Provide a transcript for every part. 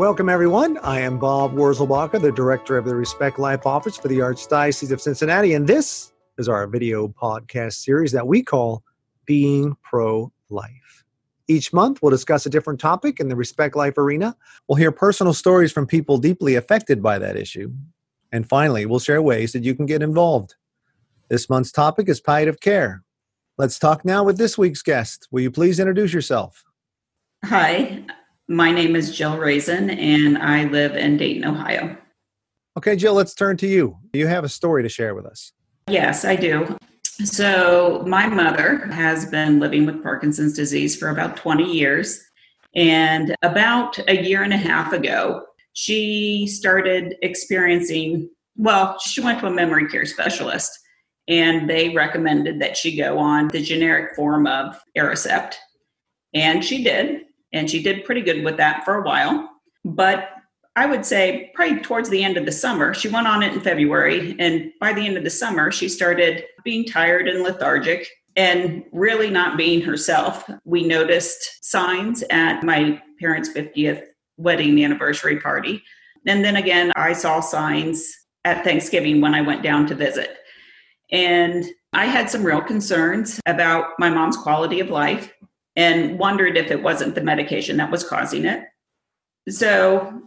Welcome, everyone. I am Bob Wurzelbacher, the director of the Respect Life Office for the Archdiocese of Cincinnati, and this is our video podcast series that we call Being Pro Life. Each month, we'll discuss a different topic in the Respect Life arena. We'll hear personal stories from people deeply affected by that issue. And finally, we'll share ways that you can get involved. This month's topic is palliative care. Let's talk now with this week's guest. Will you please introduce yourself? Hi, my name is Jill Raisin, and I live in Dayton, Ohio. Okay, Jill, let's turn to you. You have a story to share with us. Yes, I do. So, my mother has been living with Parkinson's disease for about 20 years. And about a year and a half ago, she started experiencing, well, she went to a memory care specialist and they recommended that she go on the generic form of Aricept. And she did, and she did pretty good with that for a while. But I would say probably towards the end of the summer, she went on it in February, and by the end of the summer, she started being tired and lethargic and really not being herself. We noticed signs at my parents' 50th wedding anniversary party. And then again, I saw signs at Thanksgiving when I went down to visit. And I had some real concerns about my mom's quality of life and wondered if it wasn't the medication that was causing it. So,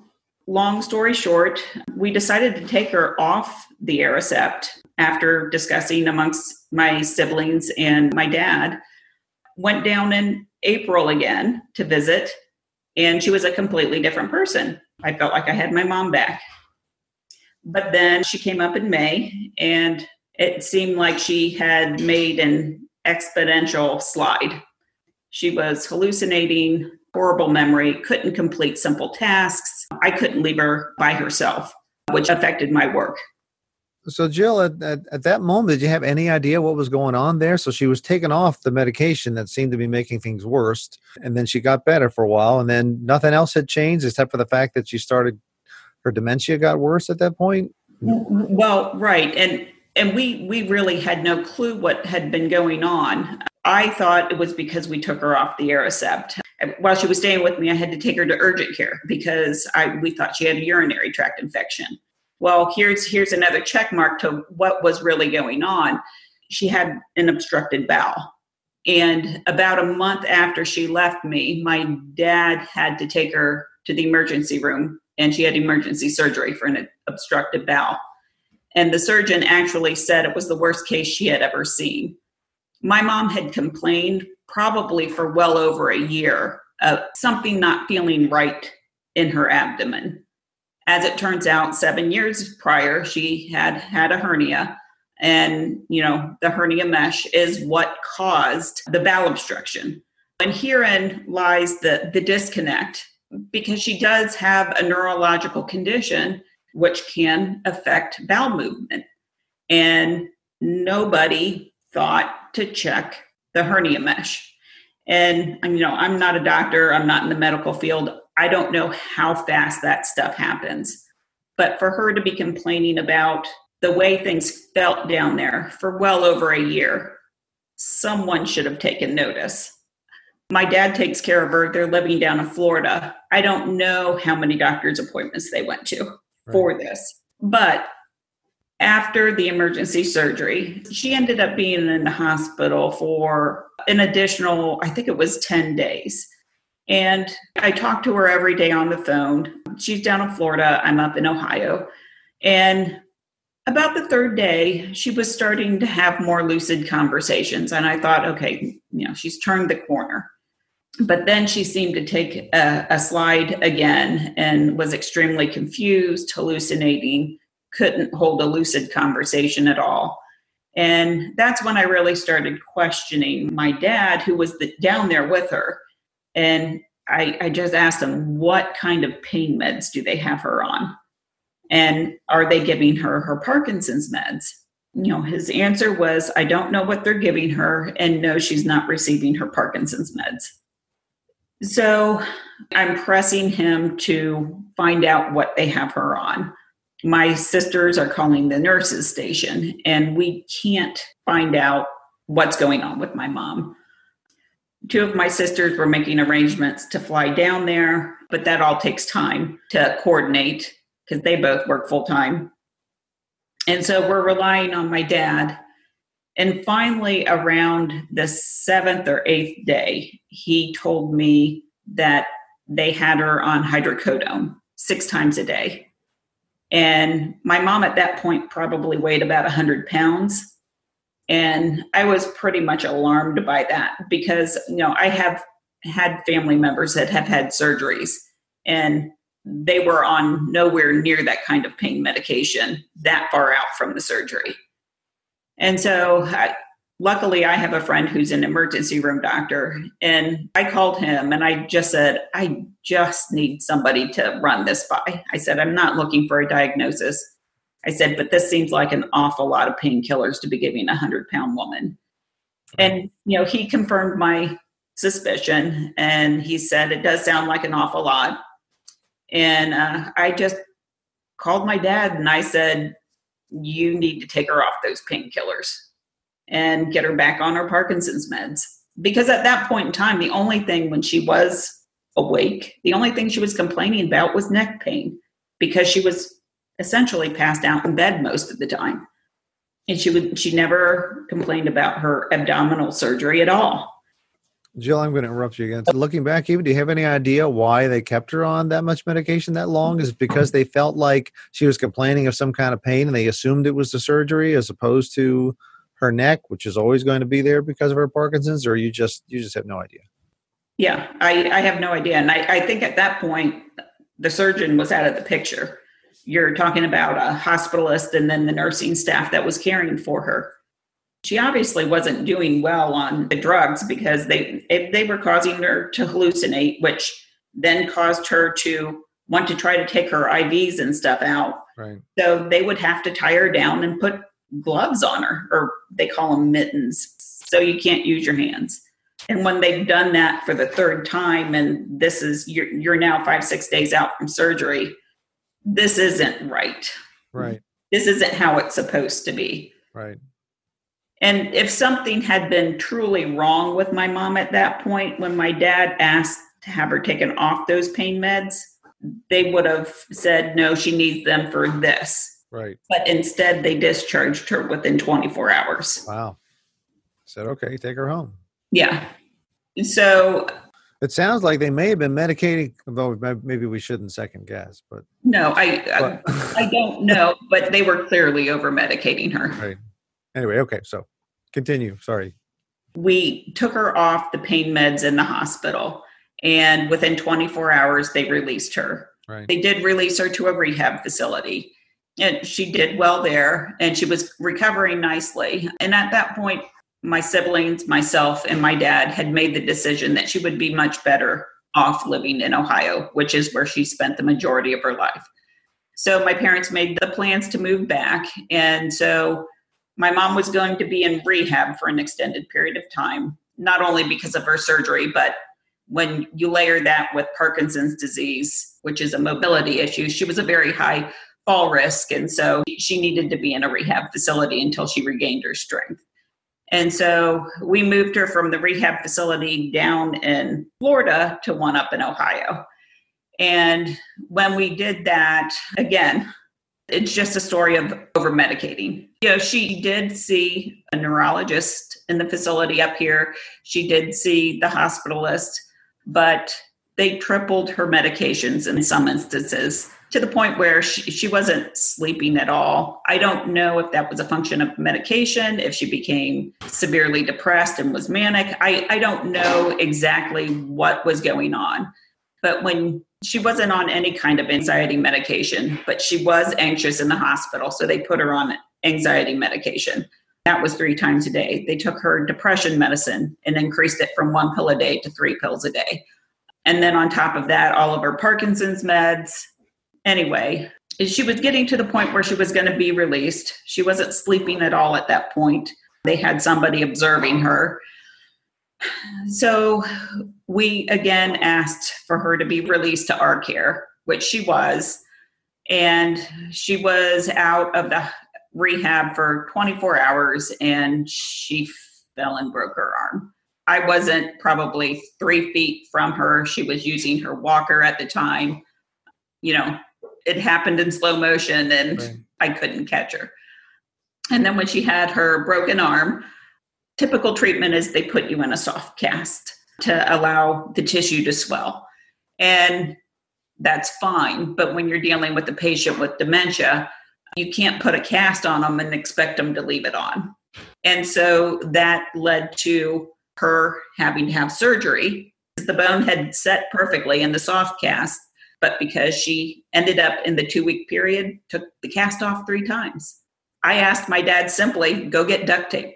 long story short, we decided to take her off the Aricept after discussing amongst my siblings and my dad. Went down in April again to visit, and she was a completely different person. I felt like I had my mom back. But then she came up in May, and it seemed like she had made an exponential slide. She was hallucinating, horrible memory, couldn't complete simple tasks. I couldn't leave her by herself, which affected my work. So, Jill, at, at, at, that moment, did you have any idea what was going on there? So, she was taken off the medication that seemed to be making things worse. And then she got better for a while. And then nothing else had changed except for the fact that she started, her dementia got worse at that point? Well, right. And and we we really had no clue what had been going on. I thought it was because we took her off the Aricept. While she was staying with me, I had to take her to urgent care because I we thought she had a urinary tract infection. Well, here's here's another check mark to what was really going on. She had an obstructed bowel. And about a month after she left me, my dad had to take her to the emergency room and she had emergency surgery for an obstructed bowel. And the surgeon actually said it was the worst case she had ever seen. My mom had complained probably for well over a year of something not feeling right in her abdomen. As it turns out, seven years prior, she had had a hernia. And, you know, the hernia mesh is what caused the bowel obstruction. And herein lies the, the disconnect because she does have a neurological condition which can affect bowel movement. And nobody thought to check the hernia mesh. And you know, I'm not a doctor, I'm not in the medical field. I don't know how fast that stuff happens. But for her to be complaining about the way things felt down there for well over a year, someone should have taken notice. My dad takes care of her. They're living down in Florida. I don't know how many doctor's appointments they went to for this. But after the emergency surgery, she ended up being in the hospital for an additional, I think it was 10 days. And I talked to her every day on the phone. She's down in Florida, I'm up in Ohio. And about the third day, she was starting to have more lucid conversations. And I thought, okay, you know, she's turned the corner but then she seemed to take a, a, slide again and was extremely confused, hallucinating, couldn't hold a lucid conversation at all. And that's when I really started questioning my dad, who was the, down there with her. And I, I just asked him, what kind of pain meds do they have her on? And are they giving her her Parkinson's meds? You know, his answer was, I don't know what they're giving her, and no, she's not receiving her Parkinson's meds. So I'm pressing him to find out what they have her on. My sisters are calling the nurses station, and we can't find out what's going on with my mom. two of my sisters were making arrangements to fly down there, but that all takes time to coordinate because they both work full time. And so we're relying on my dad. And finally, around the seventh or eighth day, he told me that they had her on hydrocodone six times a day. And my mom at that point probably weighed about 100 pounds. And I was pretty much alarmed by that because, you know, I have had family members that have had surgeries and they were on nowhere near that kind of pain medication that far out from the surgery. And so I, luckily I have a friend who's an emergency room doctor and I called him and I just said I just need somebody to run this by. I said I'm not looking for a diagnosis. I said but this seems like an awful lot of painkillers to be giving a 100 pound woman. And you know he confirmed my suspicion and he said it does sound like an awful lot. And uh, I just called my dad and I said you need to take her off those painkillers and get her back on her Parkinson's meds. Because at that point in time, the only thing when she was awake, the only thing she was complaining about was neck pain because she was essentially passed out in bed most of the time. And she would she never complained about her abdominal surgery at all. Jill, I'm going to interrupt you again. So looking back, even do you have any idea why they kept her on that much medication that long? Is it because they felt like she was complaining of some kind of pain and they assumed it was the surgery as opposed to her neck, which is always going to be there because of her Parkinson's, or you just you just have no idea? Yeah, I, I have no idea. And I, I think at that point the surgeon was out of the picture. You're talking about a hospitalist and then the nursing staff that was caring for her. She obviously wasn't doing well on the drugs because they they were causing her to hallucinate, which then caused her to want to try to take her IVs and stuff out. Right. So they would have to tie her down and put gloves on her, or they call them mittens, so you can't use your hands. And when they've done that for the third time, and this is you're, you're now five six days out from surgery, this isn't right. Right. This isn't how it's supposed to be. Right. And if something had been truly wrong with my mom at that point, when my dad asked to have her taken off those pain meds, they would have said, no, she needs them for this. Right. But instead, they discharged her within 24 hours. Wow. Said, okay, take her home. Yeah. So it sounds like they may have been medicating, though maybe we shouldn't second guess, but no, I but. I, I don't know, but they were clearly over medicating her. Right. Anyway, okay, so continue. Sorry. We took her off the pain meds in the hospital, and within 24 hours, they released her. Right. They did release her to a rehab facility and she did well there and she was recovering nicely and at that point my siblings myself and my dad had made the decision that she would be much better off living in ohio which is where she spent the majority of her life so my parents made the plans to move back and so my mom was going to be in rehab for an extended period of time not only because of her surgery but when you layer that with parkinson's disease which is a mobility issue she was a very high fall risk. And so she needed to be in a rehab facility until she regained her strength. And so we moved her from the rehab facility down in Florida to one up in Ohio. And when we did that, again, it's just a story of over medicating. You know, she did see a neurologist in the facility up here, she did see the hospitalist, but they tripled her medications in some instances to the point where she, she wasn't sleeping at all. I don't know if that was a function of medication, if she became severely depressed and was manic. I, I don't know exactly what was going on. But when she wasn't on any kind of anxiety medication, but she was anxious in the hospital. So they put her on anxiety medication. That was three times a day. They took her depression medicine and increased it from one pill a day to three pills a day. And then on top of that, all of her Parkinson's meds, anyway, she was getting to the point where she was going to be released. She wasn't sleeping at all at that point. They had somebody observing her. So we again asked for her to be released to our care, which she was. And she was out of the rehab for 24 hours and she fell and broke her arm. I wasn't probably three feet from her. She was using her walker at the time. You know, it happened in slow motion and right. I couldn't catch her. And then when she had her broken arm, typical treatment is they put you in a soft cast to allow the tissue to swell. And that's fine. But when you're dealing with a patient with dementia, you can't put a cast on them and expect them to leave it on. And so that led to her having to have surgery. The bone had set perfectly in the soft cast, but because she ended up in the two week period, took the cast off three times. I asked my dad simply, go get duct tape.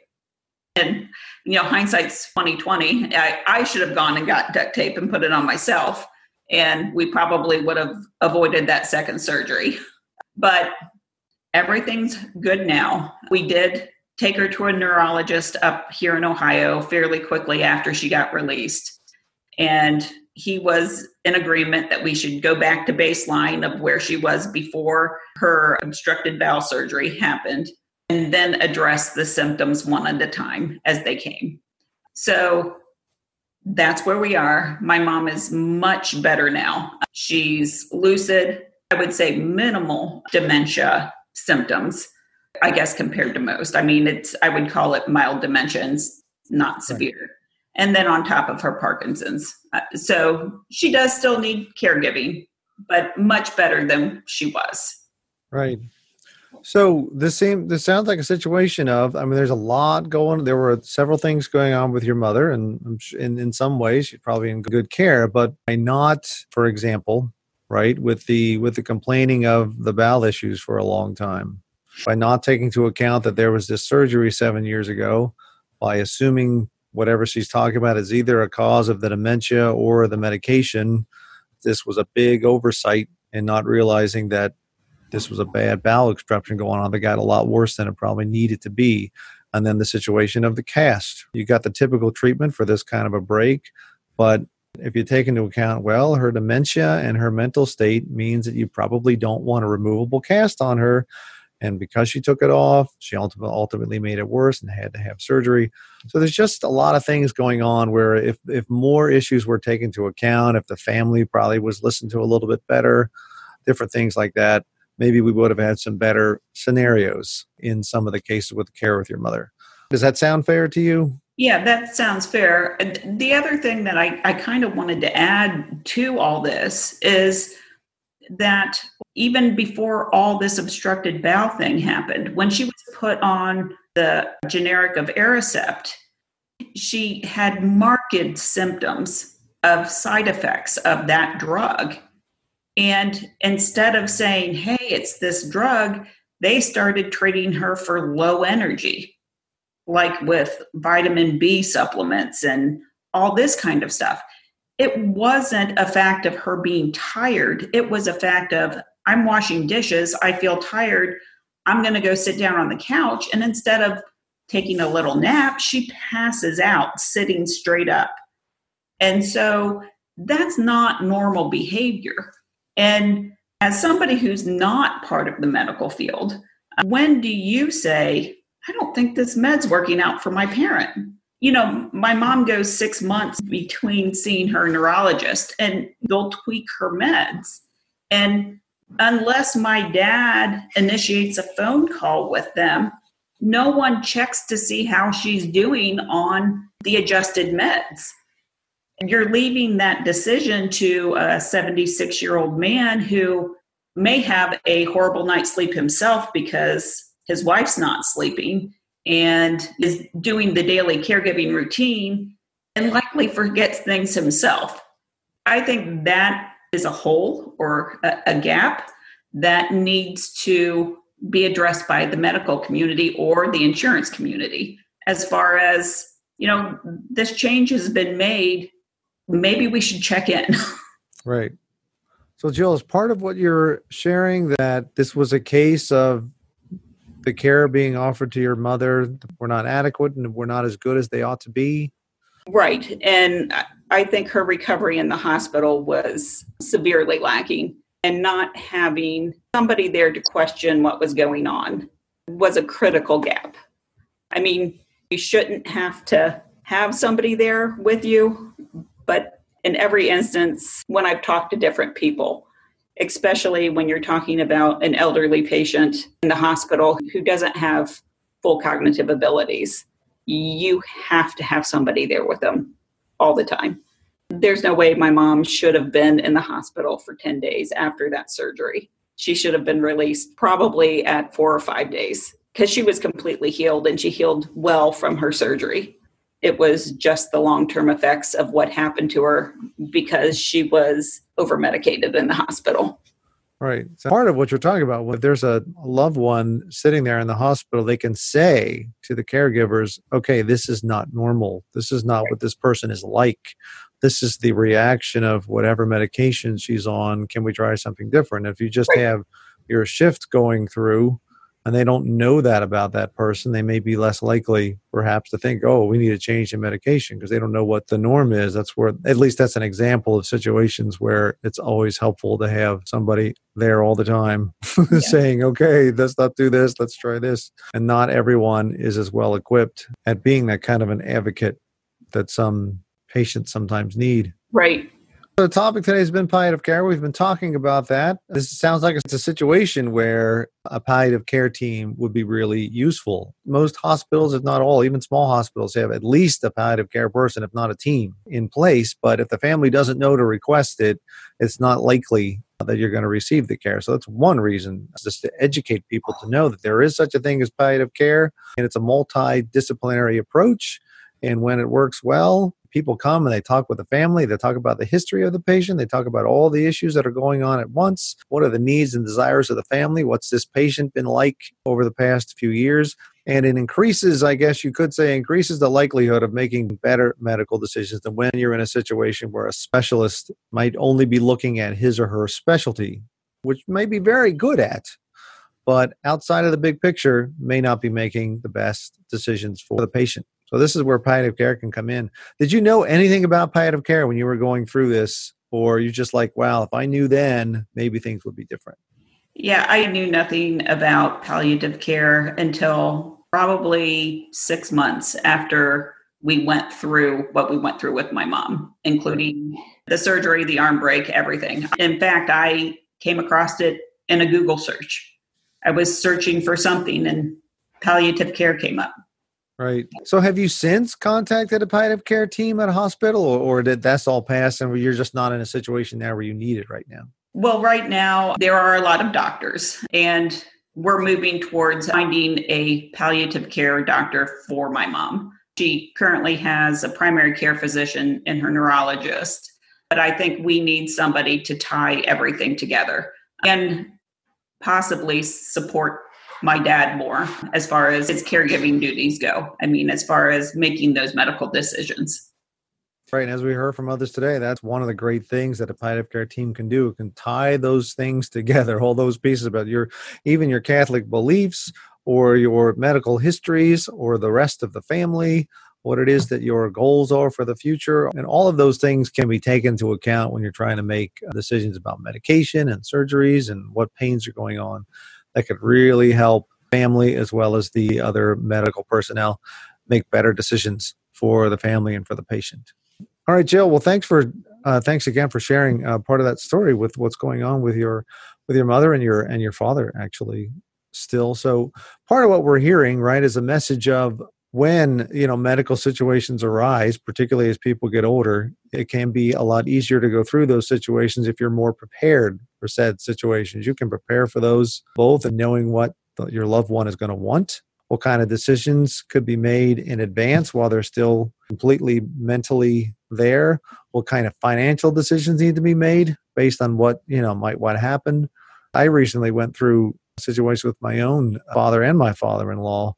And you know, hindsight's 2020. I, I should have gone and got duct tape and put it on myself. And we probably would have avoided that second surgery. But everything's good now. We did take her to a neurologist up here in Ohio fairly quickly after she got released. And he was in agreement that we should go back to baseline of where she was before her obstructed bowel surgery happened and then address the symptoms one at a time as they came. So that's where we are. My mom is much better now. She's lucid, I would say minimal dementia symptoms, I guess, compared to most. I mean, it's, I would call it mild dementia, not severe. Right. And then on top of her Parkinson's. Uh, so she does still need caregiving, but much better than she was. Right. So this seems this sounds like a situation of I mean there's a lot going there were several things going on with your mother and in in some ways she's probably in good care but by not for example right with the with the complaining of the bowel issues for a long time? By not taking into account that there was this surgery 7 years ago by assuming whatever she's talking about is either a cause of the dementia or the medication this was a big oversight and not realizing that this was a bad bowel obstruction going on that got a lot worse than it probably needed to be. And then the situation of the cast. You got the typical treatment for this kind of a break, but if you take into account, well, her dementia and her mental state means that you probably don't want a removable cast on her. And because she took it off, she ultimately made it worse and had to have surgery. So there's just a lot of things going on where if, if more issues were taken into account, if the family probably was listened to a little bit better, different things like that, maybe we would have had some better scenarios in some of the cases with care with your mother. Does that sound fair to you? Yeah, that sounds fair. The other thing that I, I kind of wanted to add to all this is that even before all this obstructed bowel thing happened, when she was put on the generic of Aricept, she had marked symptoms of side effects of that drug. And instead of saying, hey, it's this drug, they started treating her for low energy, like with vitamin B supplements and all this kind of stuff. It wasn't a fact of her being tired. It was a fact of, I'm washing dishes, I feel tired, I'm going to go sit down on the couch. And instead of taking a little nap, she passes out sitting straight up. And so that's not normal behavior. And as somebody who's not part of the medical field, when do you say, I don't think this med's working out for my parent? You know, my mom goes six months between seeing her neurologist and they'll tweak her meds. And unless my dad initiates a phone call with them, no one checks to see how she's doing on the adjusted meds you're leaving that decision to a 76 year old man who may have a horrible night's sleep himself because his wife's not sleeping and is doing the daily caregiving routine and likely forgets things himself. I think that is a hole or a, a gap that needs to be addressed by the medical community or the insurance community as far as you know this change has been made maybe we should check in. right. So, Jill, is part of what you're sharing that this was a case of the care being offered to your mother were not adequate and were not as good as they ought to be? Right. And I think her recovery in the hospital was severely lacking, and not having somebody there to question what was going on was a critical gap. I mean, you shouldn't have to have somebody there with you, but in every instance, when I've talked to different people, especially when you're talking about an elderly patient in the hospital who doesn't have full cognitive abilities, you have to have somebody there with them all the time. There's no way my mom should have been in the hospital for 10 days after that surgery. She should have been released probably at four or five days because she was completely healed and she healed well from her surgery. It was just the long term effects of what happened to her because she was over medicated in the hospital. Right. So part of what you're talking about, if there's a loved one sitting there in the hospital, they can say to the caregivers, okay, this is not normal. This is not what this person is like. This is the reaction of whatever medication she's on. Can we try something different? If you just have your shift going through and they don't know that about that person, they may be less likely perhaps to think, oh, we need to change the medication because they don't know what the norm is. That's where, at least that's an example of situations where it's always helpful to have somebody there all the time yeah. saying, okay, let's not do this, let's try this. And not everyone is as well equipped at being that kind of an advocate that some patients sometimes need. Right. The topic today has been palliative care. We've been talking about that. This sounds like it's a situation where a palliative care team would be really useful. Most hospitals, if not all, even small hospitals, have at least a palliative care person, if not a team, in place. But if the family doesn't know to request it, it's not likely that you're going to receive the care. So that's one reason, just to educate people to know that there is such a thing as palliative care, and it's a multidisciplinary approach. And when it works well, people come and they talk with the family they talk about the history of the patient they talk about all the issues that are going on at once. What are the needs and desires of the family? What's this patient been like over the past few years? And it increases i guess you could say increases the likelihood of making better medical decisions than when you're in a situation where a specialist might only be looking at his or her specialty which may be very good at but outside of the big picture may not be making the best decisions for the patient so this is where palliative care can come in. Did you know anything about palliative care when you were going through this, or you just like, wow, if I knew then, maybe things would be different? Yeah, I knew nothing about palliative care until probably six months after we went through what we went through with my mom, including the surgery, the arm break, everything. In fact, I came across it in a Google search. I was searching for something and palliative care came up. Right. So have you since contacted a palliative care team at a hospital or, or did that's all pass and you're just not in a situation now where you need it right now? Well, right now there are a lot of doctors and we're moving towards finding a palliative care doctor for my mom. She currently has a primary care physician and her neurologist, but I think we need somebody to tie everything together and possibly support my dad more as far as his caregiving duties go. I mean, as far as making those medical decisions. Right. And as we heard from others today, that's one of the great things that a palliative care team can do. It can tie those things together, all those pieces about your even your Catholic beliefs or your medical histories or the rest of the family, what it is that your goals are for the future. And all of those things can be taken into account when you're trying to make uh, decisions about medication and surgeries and what pains are going on that could really help family as well as the other medical personnel make better decisions for the family and for the patient. All right, Jill. Well, thanks for uh, thanks again for sharing uh, part of that story with what's going on with your with your mother and your and your father actually still. So part of what we're hearing, right, is a message of when you know medical situations arise particularly as people get older it can be a lot easier to go through those situations if you're more prepared for said situations. You can prepare for those both and knowing what the, your loved one is going to want what kind of decisions could be made in advance while they're still completely mentally there what kind of financial decisions need to be made based on what you know might what happened i recently went through a situation with my own father and my father-in-law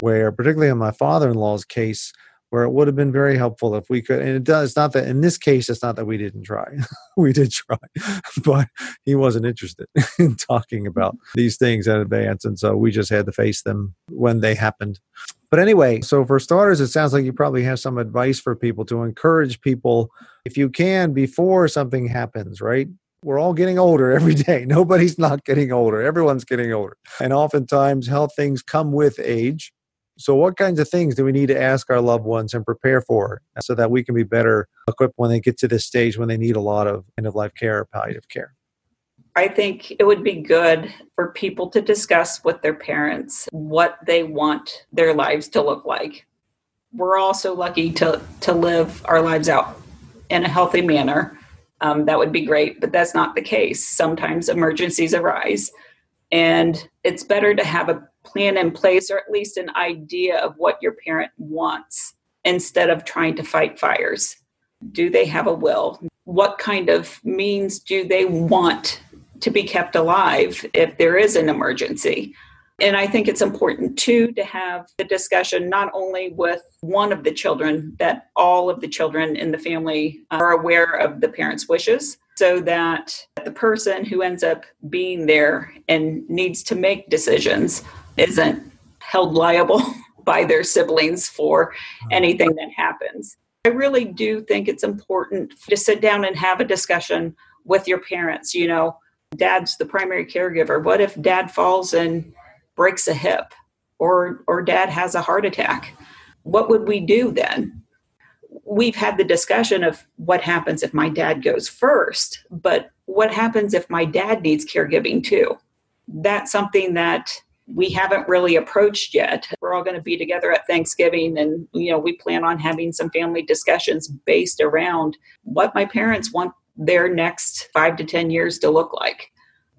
where particularly in my father-in-law's case where it would have been very helpful if we could and it does it's not that in this case it's not that we didn't try we did try but he wasn't interested in talking about these things in advance and so we just had to face them when they happened but anyway so for starters it sounds like you probably have some advice for people to encourage people if you can before something happens right we're all getting older every day. Nobody's not getting older. Everyone's getting older. And oftentimes, health things come with age So, what kinds of things do we need to ask our loved ones and prepare for so that we can be better equipped when they get to this stage when they need a lot of end of life care or palliative care? I think it would be good for people to discuss with their parents what they want their lives to look like. We're also lucky to, to live our lives out in a healthy manner. Um, that would be great, but that's not the case. Sometimes emergencies arise, and it's better to have a plan in place or at least an idea of what your parent wants instead of trying to fight fires. Do they have a will? What kind of means do they want to be kept alive if there is an emergency. And I think it's important too to have the discussion not only with one of the children, that all of the children in the family are aware of the parents' wishes so that the person who ends up being there and needs to make decisions isn't held liable by their siblings for anything that happens. I really do think it's important to sit down and have a discussion with your parents. You know, dad's the primary caregiver. What if dad falls and breaks a hip or or dad has a heart attack? What would we do then? We've had the discussion of what happens if my dad goes first, but what happens if my dad needs caregiving too? That's something that we haven't really approached yet. We're all going to be together at Thanksgiving and you know, we plan on having some family discussions based around what my parents want their next five to 10 years to look like.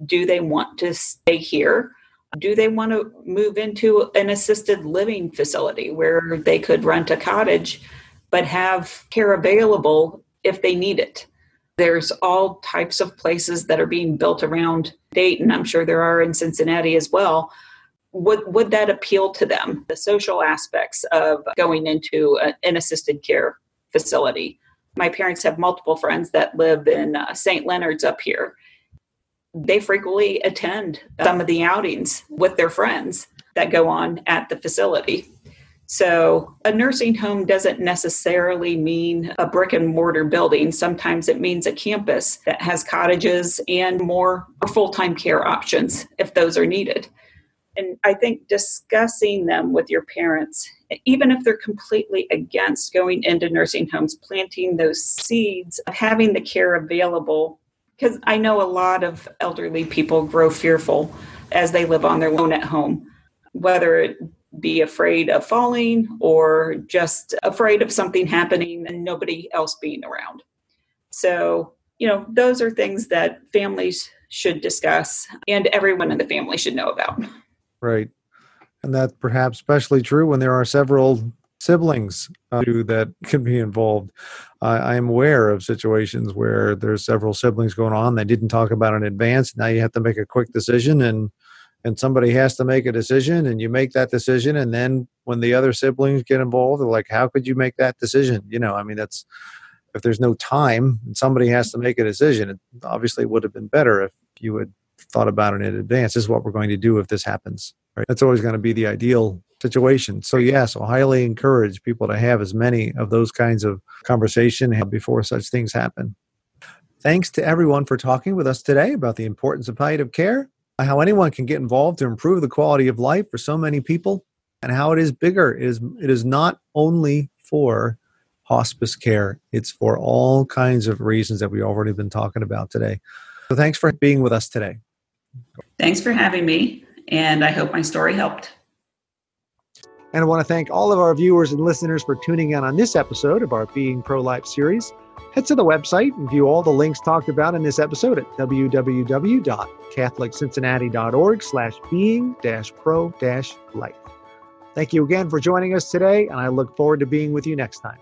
Do they want to stay here? Do they want to move into an assisted living facility where they could rent a cottage but have care available if they need it? There's all types of places that are being built around Dayton. I'm sure there are in Cincinnati as well. Would, would that appeal to them? The social aspects of going into a, an assisted care facility my parents have multiple friends that live in uh, St. Leonard's up here. They frequently attend some of the outings with their friends that go on at the facility. So, a nursing home doesn't necessarily mean a brick and mortar building. Sometimes it means a campus that has cottages and more full time care options if those are needed. And I think discussing them with your parents, even if they're completely against going into nursing homes, planting those seeds of having the care available. Because I know a lot of elderly people grow fearful as they live on their own at home, whether it be afraid of falling or just afraid of something happening and nobody else being around. So, you know, those are things that families should discuss and everyone in the family should know about. Right. And that's perhaps especially true when there are several siblings uh, that can be involved. Uh, I am aware of situations where there's several siblings going on. They didn't talk about in advance. Now you have to make a quick decision, and and somebody has to make a decision, and you make that decision, and then when the other siblings get involved, they're like, "How could you make that decision?" You know, I mean, that's if there's no time and somebody has to make a decision. It obviously would have been better if you had thought about it in advance. This is what we're going to do if this happens. Right? That's always going to be the ideal situation. So yeah, so highly encourage people to have as many of those kinds of conversation before such things happen. Thanks to everyone for talking with us today about the importance of palliative care, how anyone can get involved to improve the quality of life for so many people, and how it is bigger. It is it is not only for hospice care, it's for all kinds of reasons that we've already been talking about today. So thanks for being with us today. Thanks for having me, and I hope my story helped. And I want to thank all of our viewers and listeners for tuning in on this episode of our Being Pro Life series. Head to the website and view all the links talked about in this episode at www.catholiccincinnati.org slash being pro life. Thank you again for joining us today, and I look forward to being with you next time.